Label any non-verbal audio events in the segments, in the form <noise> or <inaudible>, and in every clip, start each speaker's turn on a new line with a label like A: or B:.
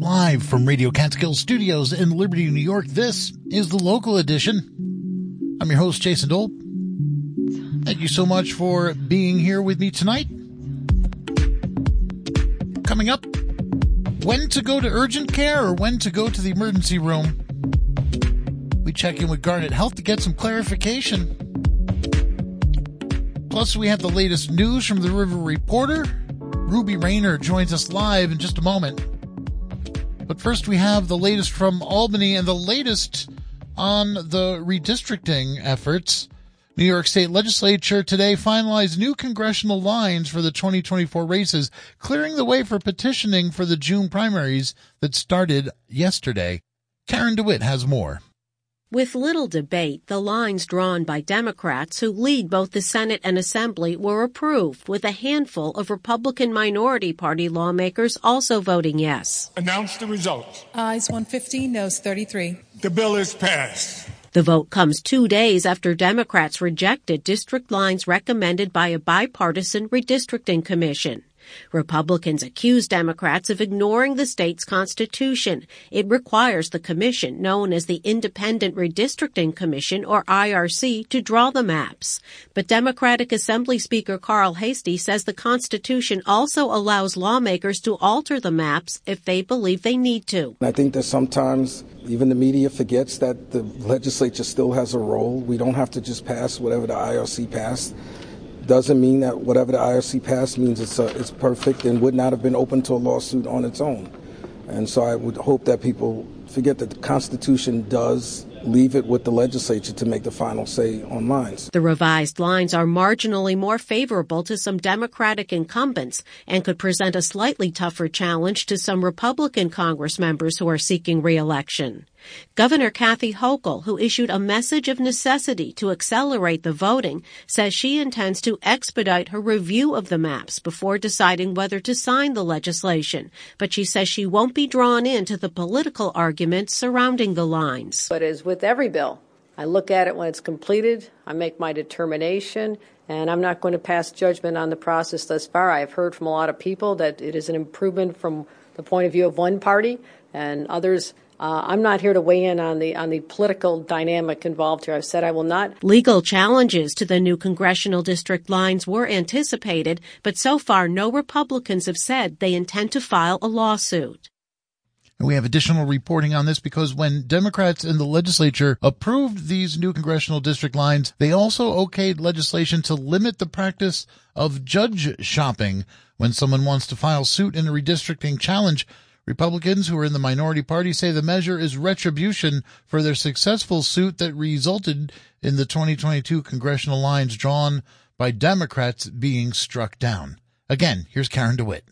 A: Live from Radio Catskill Studios in Liberty, New York, this is the local edition. I'm your host, Jason Dole. Thank you so much for being here with me tonight. Coming up, when to go to urgent care or when to go to the emergency room. We check in with Garnet Health to get some clarification. Plus, we have the latest news from the River Reporter. Ruby Rayner joins us live in just a moment. But first, we have the latest from Albany and the latest on the redistricting efforts. New York State Legislature today finalized new congressional lines for the 2024 races, clearing the way for petitioning for the June primaries that started yesterday. Karen DeWitt has more.
B: With little debate, the lines drawn by Democrats who lead both the Senate and Assembly were approved, with a handful of Republican minority party lawmakers also voting yes.
C: Announce the results.
D: Ayes 115, noes 33.
C: The bill is passed.
B: The vote comes two days after Democrats rejected district lines recommended by a bipartisan redistricting commission. Republicans accuse Democrats of ignoring the state's constitution. It requires the commission, known as the Independent Redistricting Commission, or IRC, to draw the maps. But Democratic Assembly Speaker Carl Heastie says the Constitution also allows lawmakers to alter the maps if they believe they need to.
E: I think that sometimes even the media forgets that the legislature still has a role. We don't have to just pass whatever the IRC passed doesn't mean that whatever the IRC passed means it's, uh, it's perfect and would not have been open to a lawsuit on its own. And so I would hope that people forget that the Constitution does leave it with the legislature to make the final say on lines.
B: The revised lines are marginally more favorable to some Democratic incumbents and could present a slightly tougher challenge to some Republican Congress members who are seeking reelection. Governor Kathy Hochul, who issued a message of necessity to accelerate the voting, says she intends to expedite her review of the maps before deciding whether to sign the legislation. But she says she won't be drawn into the political arguments surrounding the lines.
F: But as with every bill, I look at it when it's completed, I make my determination, and I'm not going to pass judgment on the process thus far. I've heard from a lot of people that it is an improvement from the point of view of one party, and others uh, I'm not here to weigh in on the on the political dynamic involved here. I've said I will not.
B: Legal challenges to the new congressional district lines were anticipated, but so far no Republicans have said they intend to file a lawsuit.
A: And we have additional reporting on this because when Democrats in the legislature approved these new congressional district lines, they also okayed legislation to limit the practice of judge shopping when someone wants to file suit in a redistricting challenge Republicans who are in the minority party say the measure is retribution for their successful suit that resulted in the 2022 congressional lines drawn by Democrats being struck down. Again, here's Karen DeWitt.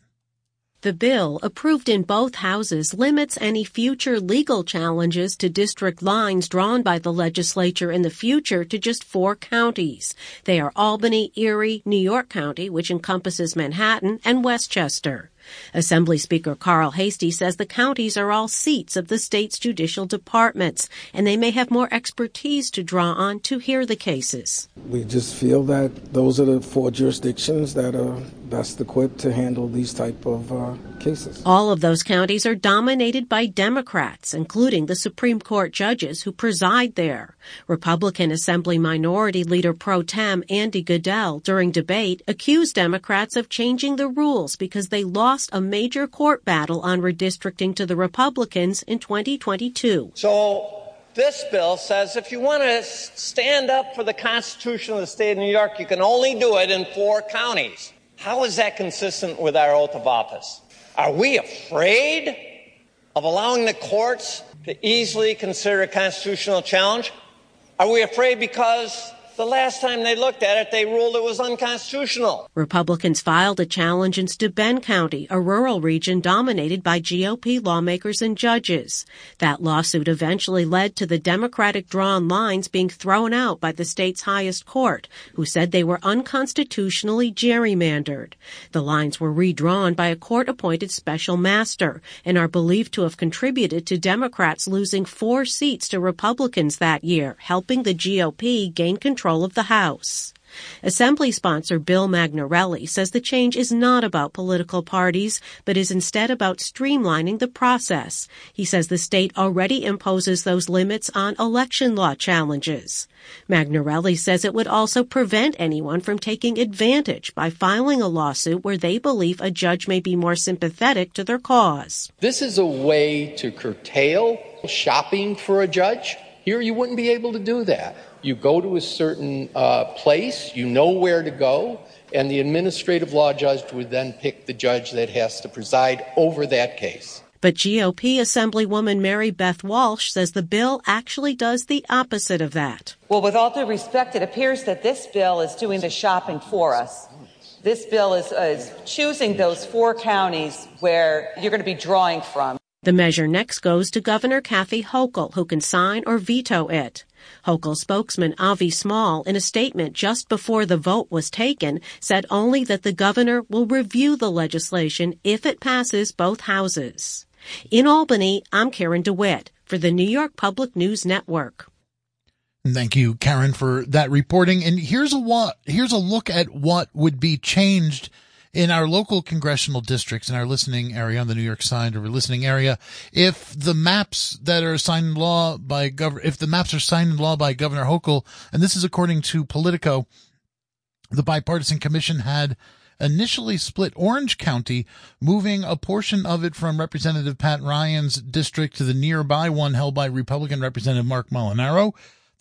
B: The bill, approved in both houses, limits any future legal challenges to district lines drawn by the legislature in the future to just four counties. They are Albany, Erie, New York County, which encompasses Manhattan, and Westchester. Assembly Speaker Carl Heastie says the counties are all seats of the state's judicial departments, and they may have more expertise to draw on to hear the cases.
E: We just feel that those are the four jurisdictions that are best equipped to handle these type of uh, cases.
B: All of those counties are dominated by Democrats, including the Supreme Court judges who preside there. Republican Assembly Minority Leader Pro Tem Andy Goodell, during debate, accused Democrats of changing the rules because they lost a major court battle on redistricting to the Republicans in 2022.
G: So this bill says if you want to stand up for the Constitution of the state of New York, you can only do it in four counties. How is that consistent with our oath of office? Are we afraid of allowing the courts to easily consider a constitutional challenge? Are we afraid because the last time they looked at it, they ruled it was unconstitutional.
B: Republicans filed a challenge in Steuben County, a rural region dominated by GOP lawmakers and judges. That lawsuit eventually led to the Democratic drawn lines being thrown out by the state's highest court, who said they were unconstitutionally gerrymandered. The lines were redrawn by a court appointed special master and are believed to have contributed to Democrats losing four seats to Republicans that year, helping the GOP gain control control of the House. Assembly sponsor Bill Magnarelli says the change is not about political parties, but is instead about streamlining the process. He says the state already imposes those limits on election law challenges. Magnarelli says it would also prevent anyone from taking advantage by filing a lawsuit where they believe a judge may be more sympathetic to their cause.
H: This is a way to curtail shopping for a judge. Here, you wouldn't be able to do that. You go to a certain uh, place, you know where to go, and the administrative law judge would then pick the judge that has to preside over that case.
B: But GOP Assemblywoman Mary Beth Walsh says the bill actually does the opposite of that.
I: Well, with all due respect, it appears that this bill is doing the shopping for us. This bill is, is choosing those four counties where you're going to be drawing from.
B: The measure next goes to Governor Kathy Hochul, who can sign or veto it. Hochul spokesman Avi Small, in a statement just before the vote was taken, said only that the governor will review the legislation if it passes both houses. In Albany, I'm Karen DeWitt for the New York Public News Network.
A: Thank you, Karen, for that reporting. And here's a what, here's a look at what would be changed in our local congressional districts in our listening area on the New York side or listening area, if the maps that are signed in law by governor, if the maps are signed in law by Governor Hochul, and this is according to Politico, the bipartisan commission had initially split Orange County, moving a portion of it from Representative Pat Ryan's district to the nearby one held by Republican Representative Marc Molinaro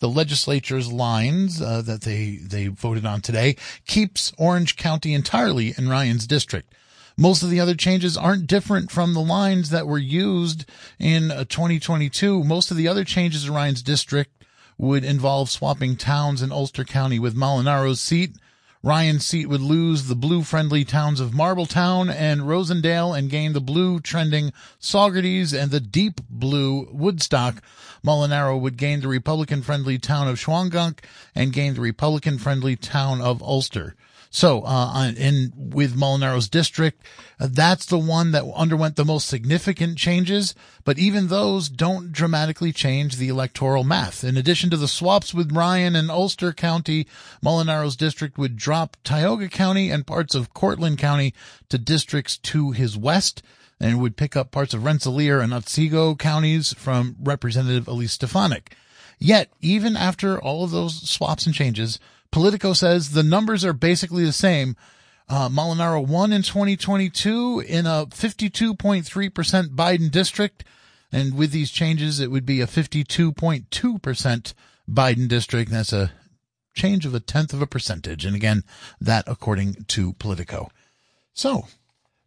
A: the legislature's lines uh, that they they voted on today keeps Orange County entirely in Ryan's district. Most of the other changes aren't different from the lines that were used in uh, 2022. Most of the other changes in Ryan's district would involve swapping towns in Ulster County with Molinaro's seat. Ryan's seat would lose the blue friendly towns of Marbletown and Rosendale and gain the blue trending Saugerties and the deep blue Woodstock. Molinaro would gain the Republican friendly town of Shawangunk and gain the Republican friendly town of Ulster. So, uh, in with Molinaro's district, uh, that's the one that underwent the most significant changes. But even those don't dramatically change the electoral math. In addition to the swaps with Ryan and Ulster County, Molinaro's district would drop Tioga County and parts of Cortland County to districts to his west and would pick up parts of Rensselaer and Otsego counties from Representative Elise Stefanik. Yet, even after all of those swaps and changes, Politico says the numbers are basically the same. Uh, Molinaro won in 2022 in a 52.3% Biden district. And with these changes, it would be a 52.2% Biden district. That's a change of a tenth of a percentage. And again, that according to Politico. So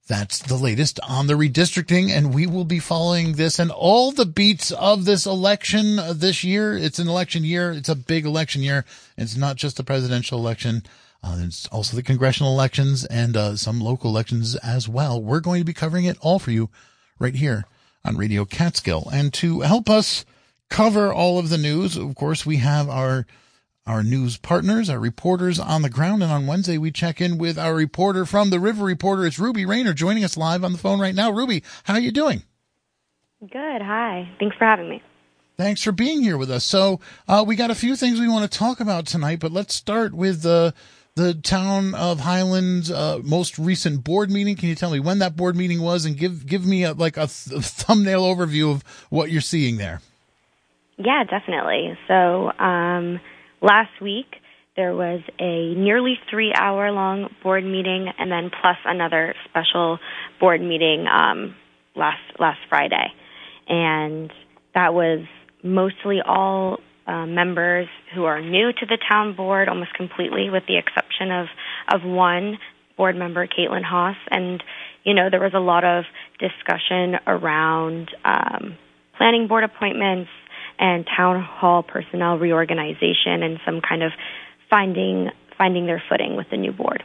A: that's the latest on the redistricting, and we will be following this and all the beats of this election this year. It's an election year. It's a big election year. It's not just the presidential election. Uh, it's also the congressional elections and uh, some local elections as well. We're going to be covering it all for you right here on Radio Catskill. And to help us cover all of the news, of course, we have our our news partners, our reporters on the ground. And on Wednesday, we check in with our reporter from the River Reporter. It's Ruby Rayner joining us live on the phone right now. Ruby, how are you doing?
J: Good. Hi. Thanks for having me.
A: Thanks for being here with us. So, uh, we got a few things we want to talk about tonight, but let's start with the the town of Highlands uh, most recent board meeting. Can you tell me when that board meeting was and give give me a, like a, th- a <laughs> thumbnail overview of what you're seeing there?
J: Yeah, definitely. So, um, Last week, there was a nearly three hour long board meeting and then plus another special board meeting um, last last Friday. And that was mostly all uh, members who are new to the town board, almost completely, with the exception of, of one board member, Caitlin Haas. And, you know, there was a lot of discussion around um, planning board appointments, and town hall personnel reorganization and some kind of finding finding their footing with the new board.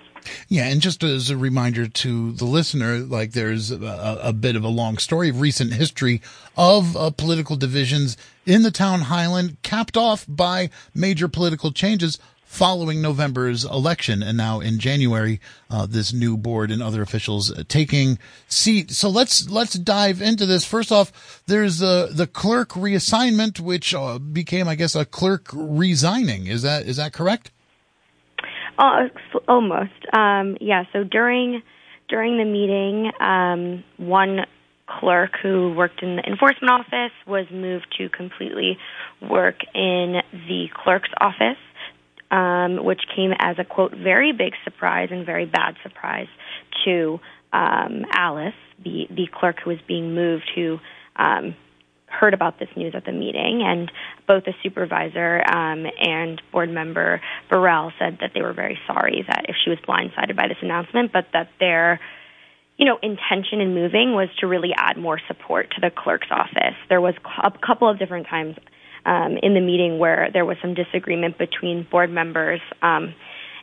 A: Yeah, and just as a reminder to the listener, like there's a, a bit of a long story of recent history of uh, political divisions in the town Highland, capped off by major political changes following November's election, and now in January, uh, this new board and other officials taking seat. So let's let's dive into this. First off, there's the the clerk reassignment, which uh, became, I guess, a clerk resigning. Is that is that correct?
J: Uh, almost. Um, yeah. So during during the meeting, um, one clerk who worked in the enforcement office was moved to completely work in the clerk's office, um, which came as a quote very big surprise and very bad surprise to um, Alice, the the clerk who was being moved, who um, heard about this news at the meeting, and both the supervisor um, and board member Burrell said that they were very sorry that if she was blindsided by this announcement, but that their you know, intention in moving was to really add more support to the clerk's office. There was a couple of different times um, in the meeting where there was some disagreement between board members, um,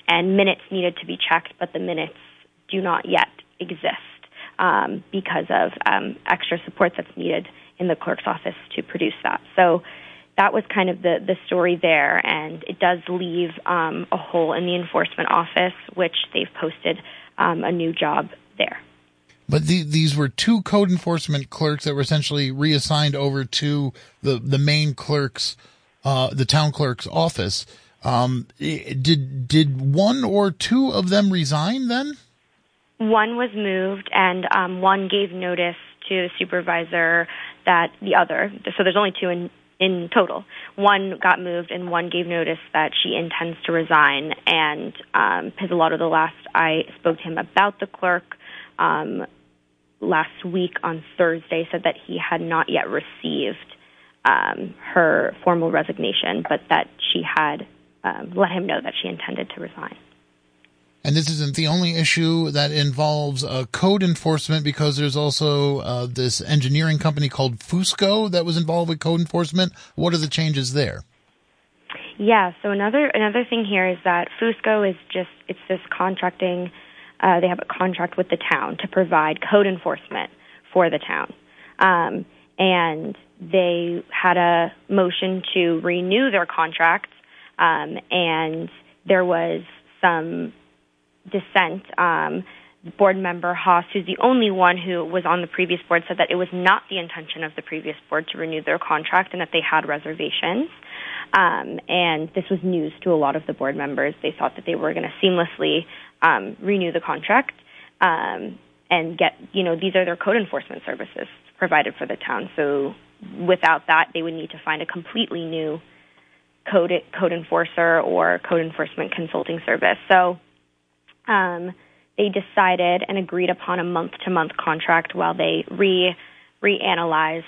J: and minutes needed to be checked, but the minutes do not yet exist um, because of um, extra support that's needed in the clerk's office to produce that. So that was kind of the, the story there, and it does leave um, a hole in the enforcement office, which they've posted um, a new job there.
A: But the, these were two code enforcement clerks that were essentially reassigned over to the, the main clerk's, uh, the town clerk's office. Um, did, did one or two of them resign then?
J: One was moved and, um, one gave notice to the supervisor that the other, so there's only two in, in total. One got moved and one gave notice that she intends to resign. And um, Pizzolatto, the last I spoke to him about the clerk um, last week on Thursday, said that he had not yet received um, her formal resignation, but that she had um, let him know that she intended to resign.
A: And this isn't the only issue that involves uh, code enforcement because there's also uh, this engineering company called Fusco that was involved with code enforcement. What are the changes there?
J: Yeah, so another another thing here is that Fusco is just it's this contracting. Uh, they have a contract with the town to provide code enforcement for the town, um, and they had a motion to renew their contract, um, and there was some dissent. Um, board member Haas, who's the only one who was on the previous board, said that it was not the intention of the previous board to renew their contract and that they had reservations. Um, and this was news to a lot of the board members. They thought that they were going to seamlessly um, renew the contract um, and get, you know, these are their code enforcement services provided for the town. So without that, they would need to find a completely new code code enforcer or code enforcement consulting service. So um, they decided and agreed upon a month to month contract while they re reanalyze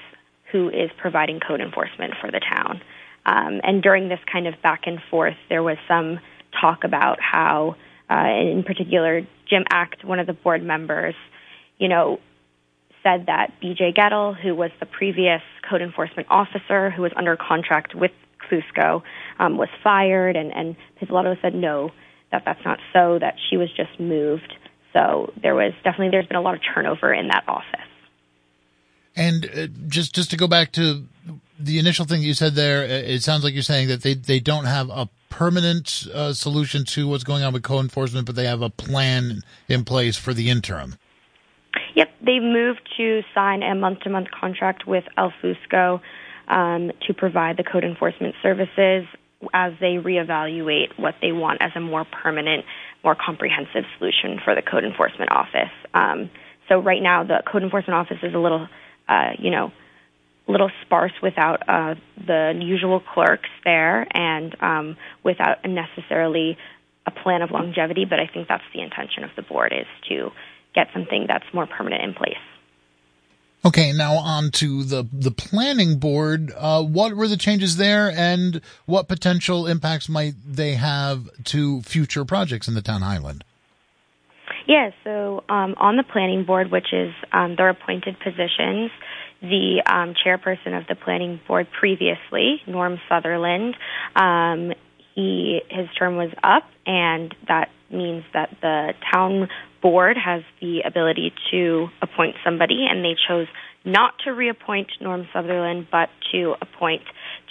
J: who is providing code enforcement for the town. Um, and during this kind of back and forth, there was some talk about how, uh, in particular, Jim Act, one of the board members, you know, said that BJ Gettle, who was the previous code enforcement officer who was under contract with Fusco, um, was fired, and, and Pizzolatto said no, that that's not so, that she was just moved. So there was definitely there's been a lot of turnover in that office.
A: And uh, just just to go back to the initial thing you said there, it sounds like you're saying that they they don't have a permanent uh, solution to what's going on with code enforcement, but they have a plan in place for the interim.
J: Yep, they moved to sign a month-to-month contract with El Fusco um, to provide the code enforcement services as they reevaluate what they want as a more permanent, more comprehensive solution for the code enforcement office. Um, so right now, the code enforcement office is a little, uh, you know, little sparse without uh, the usual clerks there and um, without necessarily a plan of longevity. But I think that's the intention of the board is to get something that's more permanent in place.
A: Okay, now on to the the planning board. Uh, what were the changes there, and what potential impacts might they have to future projects in the town Highland?
J: Yeah, so um, on the planning board, which is um, their appointed positions, the um, chairperson of the planning board previously, Norm Sutherland, um, he his term was up, and that means that the town board has the ability to appoint somebody, and they chose not to reappoint Norm Sutherland, but to appoint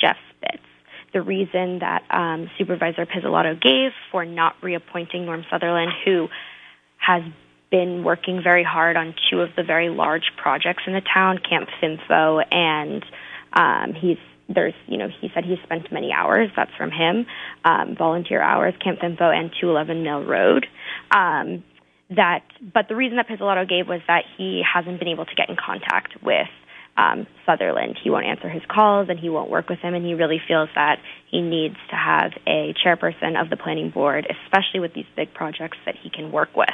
J: Jeff Spitz. The reason that um, Supervisor Pizzolatto gave for not reappointing Norm Sutherland, who has been working very hard on two of the very large projects in the town, Camp Fimfo, and um, he's there's, you know, he said he spent many hours. That's from him, um, volunteer hours, Camp Fimfo and 211 Mill Road. Um, that, but the reason that Pizzolatto gave was that he hasn't been able to get in contact with um, Sutherland. He won't answer his calls and he won't work with him, and he really feels that he needs to have a chairperson of the planning board, especially with these big projects that he can work with.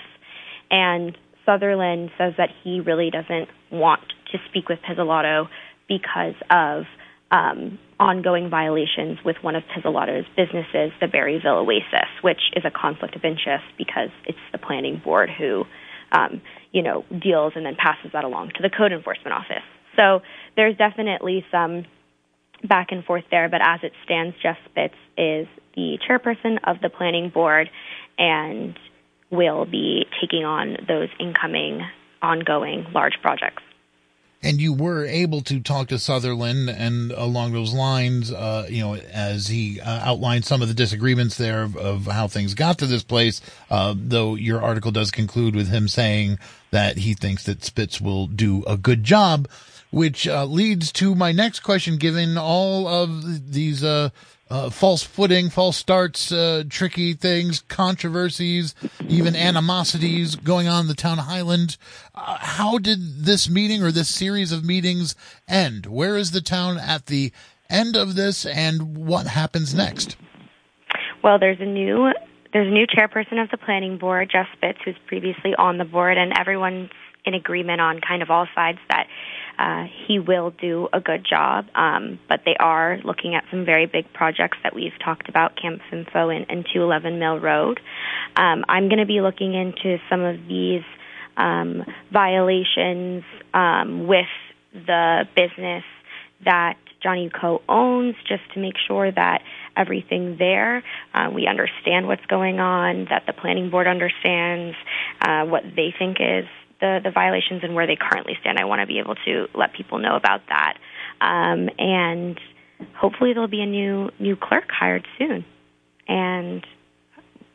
J: And Sutherland says that he really doesn't want to speak with Pizzolatto because of um, ongoing violations with one of Pizzolatto's businesses, the Barryville Oasis, which is a conflict of interest because it's the planning board who, um, you know, deals and then passes that along to the code enforcement office. So there's definitely some back and forth there, but as it stands, Jeff Spitz is the chairperson of the planning board and will be taking on those incoming, ongoing large projects
A: and you were able to talk to Sutherland and along those lines, uh, you know, as he uh, outlined some of the disagreements there of, of how things got to this place. Uh, though your article does conclude with him saying that he thinks that Spitz will do a good job, which uh, leads to my next question. Given all of these uh, uh, false footing, false starts, uh, tricky things, controversies, even animosities going on in the town of Highland. Uh, how did this meeting or this series of meetings end? Where is the town at the end of this, and what happens next?
J: Well, there's a new there's a new chairperson of the planning board, Jeff Spitz, who's previously on the board, and everyone's in agreement on kind of all sides that uh, he will do a good job. Um, but they are looking at some very big projects that we've talked about, Camp Fimfo and, and 211 Mill Road. Um, I'm going to be looking into some of these um, violations um, with the business that Johnny Co owns, just to make sure that everything there. Uh, we understand what's going on, that the planning board understands uh, what they think is the, the violations and where they currently stand. I want to be able to let people know about that. Um, and hopefully there'll be a new new clerk hired soon. And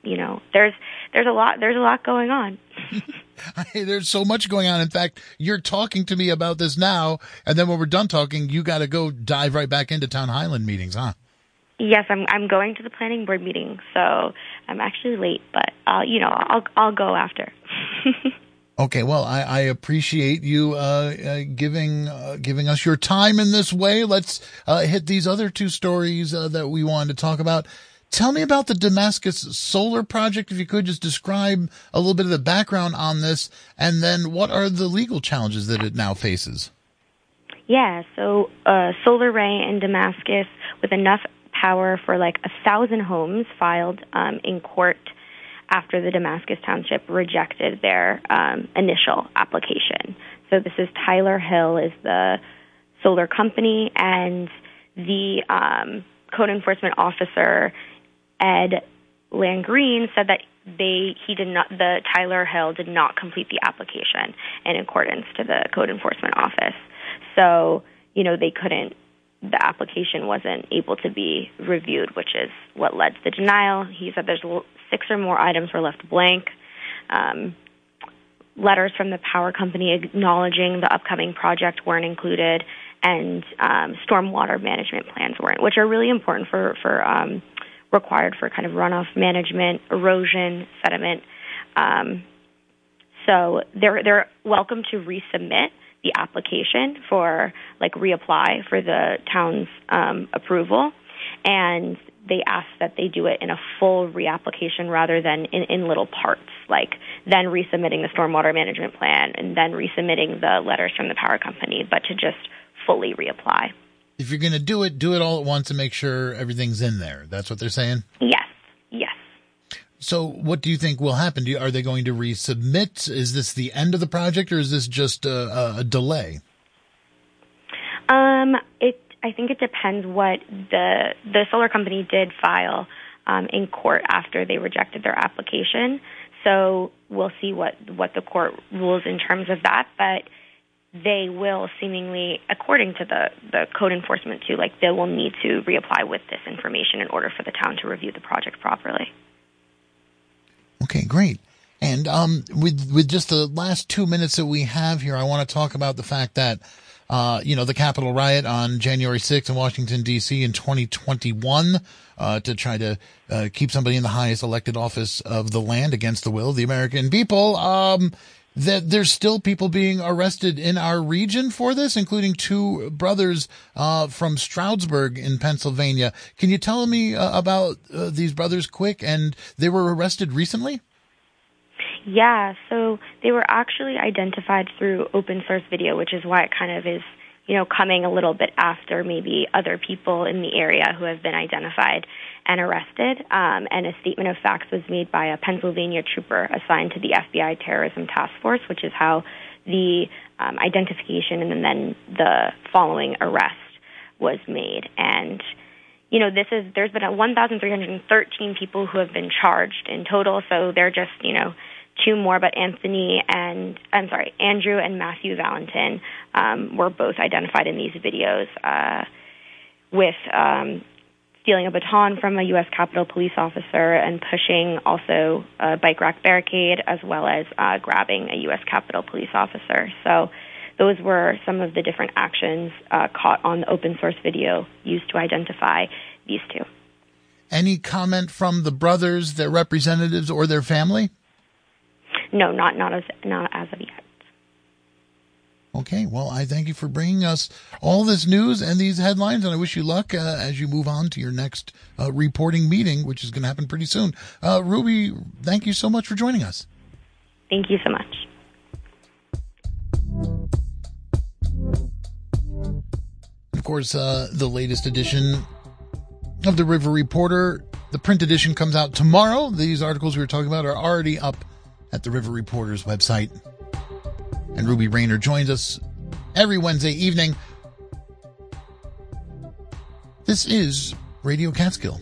J: you know, there's there's a lot there's a lot going on. <laughs>
A: there's so much going on. In fact, you're talking to me about this now, and then when we're done talking, you got to go dive right back into Town Highland meetings, huh?
J: Yes, I'm I'm going to the planning board meeting, so I'm actually late, but I'll you know I'll I'll go after. <laughs>
A: Okay, well, I, I appreciate you uh, uh, giving uh, giving us your time in this way. Let's uh, hit these other two stories uh, that we wanted to talk about. Tell me about the Damascus Solar Project, if you could just describe a little bit of the background on this, and then what are the legal challenges that it now faces?
J: Yeah, so uh, SolarRay in Damascus, with enough power for like a thousand homes, filed um, in court after the Damascus Township rejected their um, initial application. So this is Tyler Hill is the solar company, and the um, code enforcement officer Ed Langreen said that they he did not the Tyler Hill did not complete the application in accordance to the code enforcement office. So you know they couldn't the application wasn't able to be reviewed, which is what led to the denial. He said there's six or more items were left blank. Um, letters from the power company acknowledging the upcoming project weren't included, and um, stormwater management plans weren't, which are really important for for um, required for kind of runoff management, erosion, sediment. Um, so they're they're welcome to resubmit the application for like reapply for the town's um, approval, and they ask that they do it in a full reapplication rather than in, in little parts, like then resubmitting the stormwater management plan and then resubmitting the letters from the power company, but to just fully reapply.
A: If you're going to do it, do it all at once and make sure everything's in there. That's what they're saying?
J: Yes. Yes.
A: So, what do you think will happen? You, are they going to resubmit? Is this the end of the project, or is this just a, a delay?
J: Um, it I think it depends what the the solar company did file um, in court after they rejected their application. So we'll see what what the court rules in terms of that, but they will seemingly, according to the the code enforcement too, like they will need to reapply with this information in order for the town to review the project properly.
A: Okay, great. And um, with with just the last two minutes that we have here, I want to talk about the fact that uh, you know, the Capitol riot on January 6th in Washington, D.C. in 2021, uh, to try to, uh, keep somebody in the highest elected office of the land against the will of the American people. Um, that there's still people being arrested in our region for this, including two brothers uh, from Stroudsburg in Pennsylvania. Can you tell me uh, about uh, these brothers quick? And they were arrested recently?
J: Yeah, so they were actually identified through open source video, which is why it kind of is, you know, coming a little bit after maybe other people in the area who have been identified and arrested. Um, and a statement of facts was made by a Pennsylvania trooper assigned to the FBI Terrorism Task Force, which is how the um, identification and then the following arrest was made. And you know, this is there's been a 1,313 people who have been charged in total. So they're just you know two more, but Anthony and I'm sorry, Andrew and Matthew Valentin um, were both identified in these videos uh, with um, stealing a baton from a U.S. Capitol police officer and pushing also a bike rack barricade, as well as uh, grabbing a U.S. Capitol police officer. So those were some of the different actions uh, caught on the open source video used to identify these two.
A: Any comment from the brothers, their representatives, or their family?
J: No, not not as not as of yet.
A: Okay, well, I thank you for bringing us all this news and these headlines, and I wish you luck uh, as you move on to your next uh, reporting meeting, which is going to happen pretty soon. Uh, Ruby, thank you so much for joining us.
J: Thank you so much.
A: Of course, uh, the latest edition of the River Reporter, the print edition comes out tomorrow. These articles we were talking about are already up at the River Reporter's website. And Ruby Rayner joins us every Wednesday evening. This is Radio Catskill.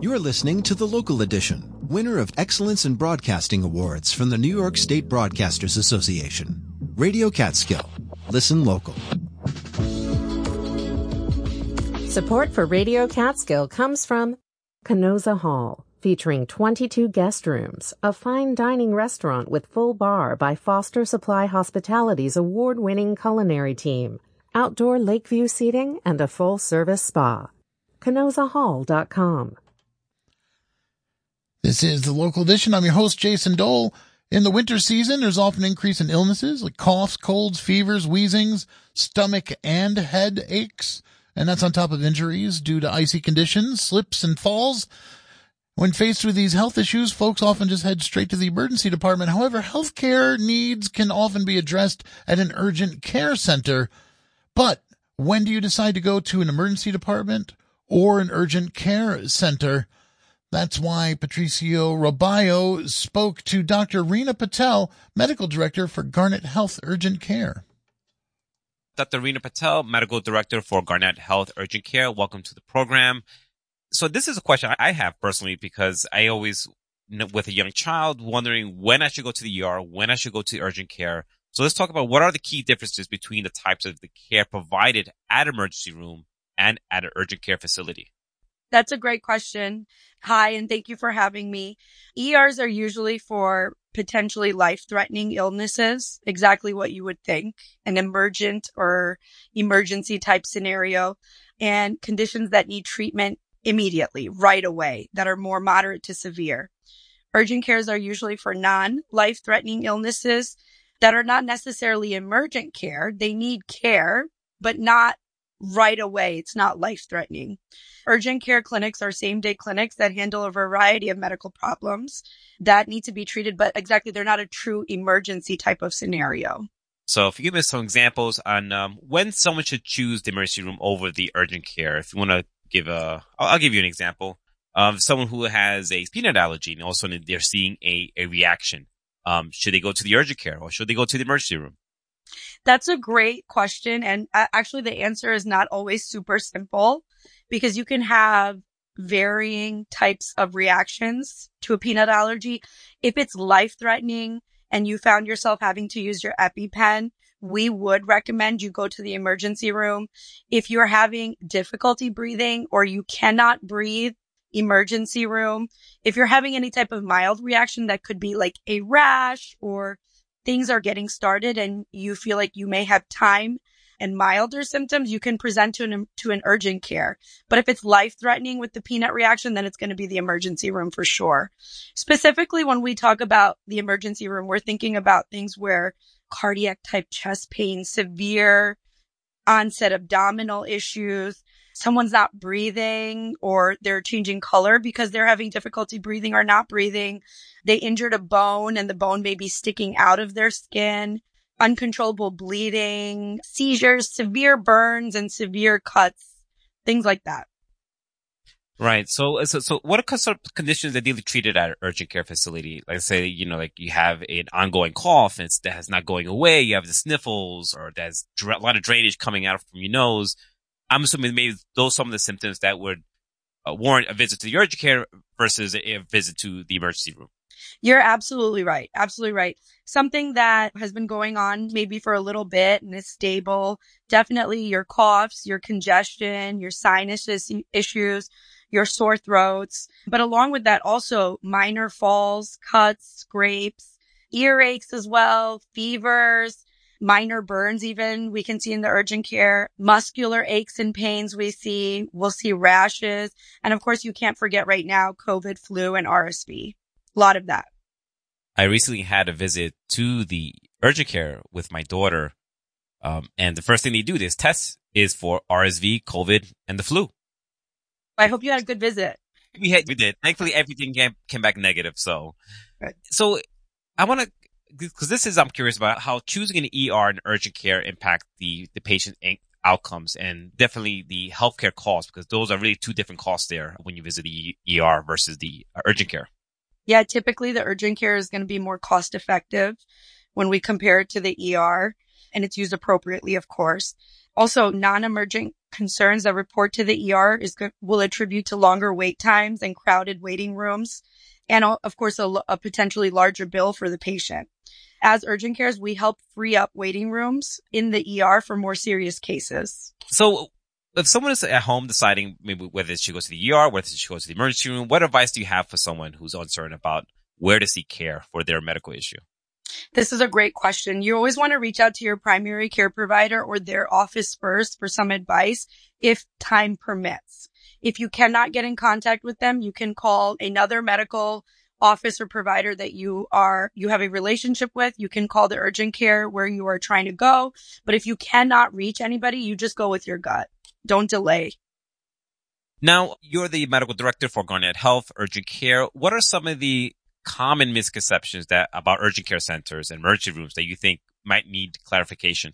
K: You're listening to the local edition, winner of Excellence in Broadcasting Awards from the New York State Broadcasters Association. Radio Catskill. Listen local.
B: Support for Radio Catskill comes from Kenoza Hall, featuring 22 guest rooms, a fine dining restaurant with full bar by Foster Supply Hospitality's award-winning culinary team, outdoor lakeview seating, and a full-service spa. KenozaHall.com.
A: This is the local edition. I'm your host, Jason Dole. In the winter season, there's often an increase in illnesses like coughs, colds, fevers, wheezings, stomach and head aches and that's on top of injuries due to icy conditions, slips and falls. When faced with these health issues, folks often just head straight to the emergency department. However, healthcare needs can often be addressed at an urgent care center. But when do you decide to go to an emergency department or an urgent care center? That's why Patricio Robayo spoke to Dr. Rena Patel, medical director for Garnet Health Urgent Care.
L: Dr. Reena Patel, Medical Director for Garnet Health Urgent Care. Welcome to the program. So this is a question I have personally because I always, with a young child, wondering when I should go to the ER, when I should go to urgent care. So let's talk about what are the key differences between the types of the care provided at emergency room and at an urgent care facility.
M: That's a great question. Hi, and thank you for having me. ERs are usually for potentially life threatening illnesses, exactly what you would think, an emergent or emergency type scenario, and conditions that need treatment immediately, right away, that are more moderate to severe. Urgent cares are usually for non life threatening illnesses that are not necessarily emergent care. They need care, but not right away. It's not life threatening. Urgent care clinics are same day clinics that handle a variety of medical problems that need to be treated, but exactly, they're not a true emergency type of scenario.
L: So if you give us some examples on um, when someone should choose the emergency room over the urgent care, if you want to give a, I'll, I'll give you an example of someone who has a peanut allergy and all of a sudden they're seeing a, a reaction. Um, should they go to the urgent care or should they go to the emergency room?
M: That's a great question. And actually the answer is not always super simple because you can have varying types of reactions to a peanut allergy. If it's life threatening and you found yourself having to use your EpiPen, we would recommend you go to the emergency room. If you're having difficulty breathing or you cannot breathe, emergency room. If you're having any type of mild reaction that could be like a rash or things are getting started and you feel like you may have time and milder symptoms, you can present to an, to an urgent care. But if it's life threatening with the peanut reaction, then it's going to be the emergency room for sure. Specifically, when we talk about the emergency room, we're thinking about things where cardiac type chest pain, severe onset abdominal issues, someone's not breathing or they're changing color because they're having difficulty breathing or not breathing. They injured a bone and the bone may be sticking out of their skin, uncontrollable bleeding, seizures, severe burns and severe cuts, things like that.
L: Right. So, so, so what are sort of conditions ideally treated at an urgent care facility? Like say, you know, like you have an ongoing cough and it's that's not going away. You have the sniffles or there's a lot of drainage coming out from your nose. I'm assuming maybe those some of the symptoms that would uh, warrant a visit to the urgent care versus a, a visit to the emergency room.
M: You're absolutely right. Absolutely right. Something that has been going on maybe for a little bit and is stable. Definitely your coughs, your congestion, your sinus issues, your sore throats. But along with that, also minor falls, cuts, scrapes, earaches as well, fevers, minor burns even we can see in the urgent care, muscular aches and pains we see. We'll see rashes. And of course, you can't forget right now, COVID, flu, and RSV. A lot of that.
L: I recently had a visit to the urgent care with my daughter. Um, and the first thing they do, this test is for RSV, COVID, and the flu.
M: I hope you had a good visit.
L: We had, we did. Thankfully, everything came, came back negative. So, right. so I want to, because this is, I'm curious about how choosing an ER and urgent care impact the, the patient outcomes and definitely the healthcare costs, because those are really two different costs there when you visit the ER versus the urgent care.
M: Yeah, typically the urgent care is going to be more cost effective when we compare it to the ER and it's used appropriately, of course. Also, non-emergent concerns that report to the ER is will attribute to longer wait times and crowded waiting rooms, and of course, a, a potentially larger bill for the patient. As urgent cares, we help free up waiting rooms in the ER for more serious cases.
L: So, if someone is at home deciding maybe whether she goes to the ER, whether she goes to the emergency room, what advice do you have for someone who's uncertain about where to seek care for their medical issue?
M: This is a great question. You always want to reach out to your primary care provider or their office first for some advice if time permits. If you cannot get in contact with them, you can call another medical office or provider that you are, you have a relationship with. You can call the urgent care where you are trying to go. But if you cannot reach anybody, you just go with your gut. Don't delay.
L: Now, you're the medical director for Garnet Health Urgent Care. What are some of the common misconceptions that about urgent care centers and emergency rooms that you think might need clarification?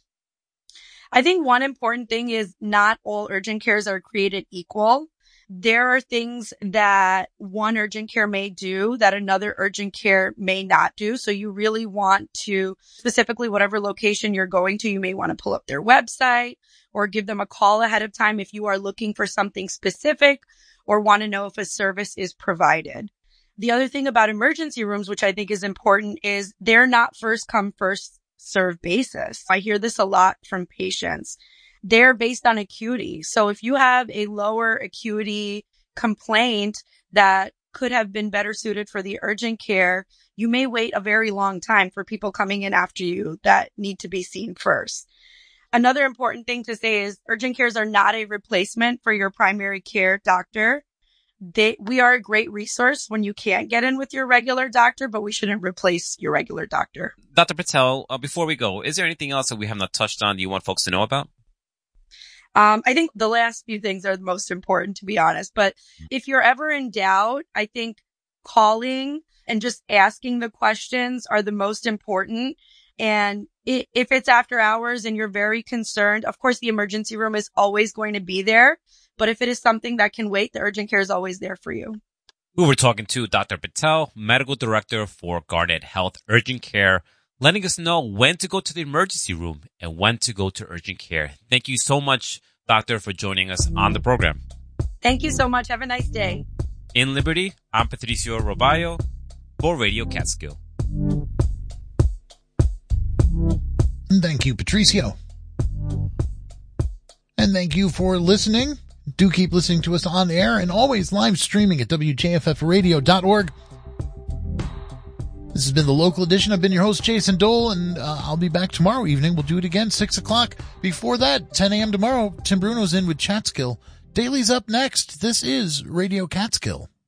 M: I think one important thing is not all urgent cares are created equal. There are things that one urgent care may do that another urgent care may not do. So you really want to specifically whatever location you're going to, you may want to pull up their website or give them a call ahead of time if you are looking for something specific or want to know if a service is provided. The other thing about emergency rooms, which I think is important, is they're not first come, first serve basis. I hear this a lot from patients. They're based on acuity. So if you have a lower acuity complaint that could have been better suited for the urgent care, you may wait a very long time for people coming in after you that need to be seen first. Another important thing to say is urgent cares are not a replacement for your primary care doctor they, we are a great resource when you can't get in with your regular doctor, but we shouldn't replace your regular doctor.
L: Dr. Patel, uh, before we go, is there anything else that we have not touched on that you want folks to know about?
M: Um, I think the last few things are the most important, to be honest. But if you're ever in doubt, I think calling and just asking the questions are the most important. And if it's after hours and you're very concerned, of course, the emergency room is always going to be there. But if it is something that can wait, the urgent care is always there for you.
L: We were talking to Dr. Patel, medical director for Garnet Health Urgent Care, letting us know when to go to the emergency room and when to go to urgent care. Thank you so much, doctor, for joining us on the program.
M: Thank you so much. Have a nice day.
L: In Liberty, I'm Patricio Robayo for Radio Catskill.
A: Thank you, Patricio. And thank you for listening Do keep listening to us on air and always live streaming at WJFFradio.org. This has been the local edition. I've been your host, Jason Dole, and uh, I'll be back tomorrow evening. We'll do it again, 6 o'clock. Before that, 10 a.m. tomorrow, Tim Bruno's in with Chatskill. Daily's up next. This is Radio Catskill.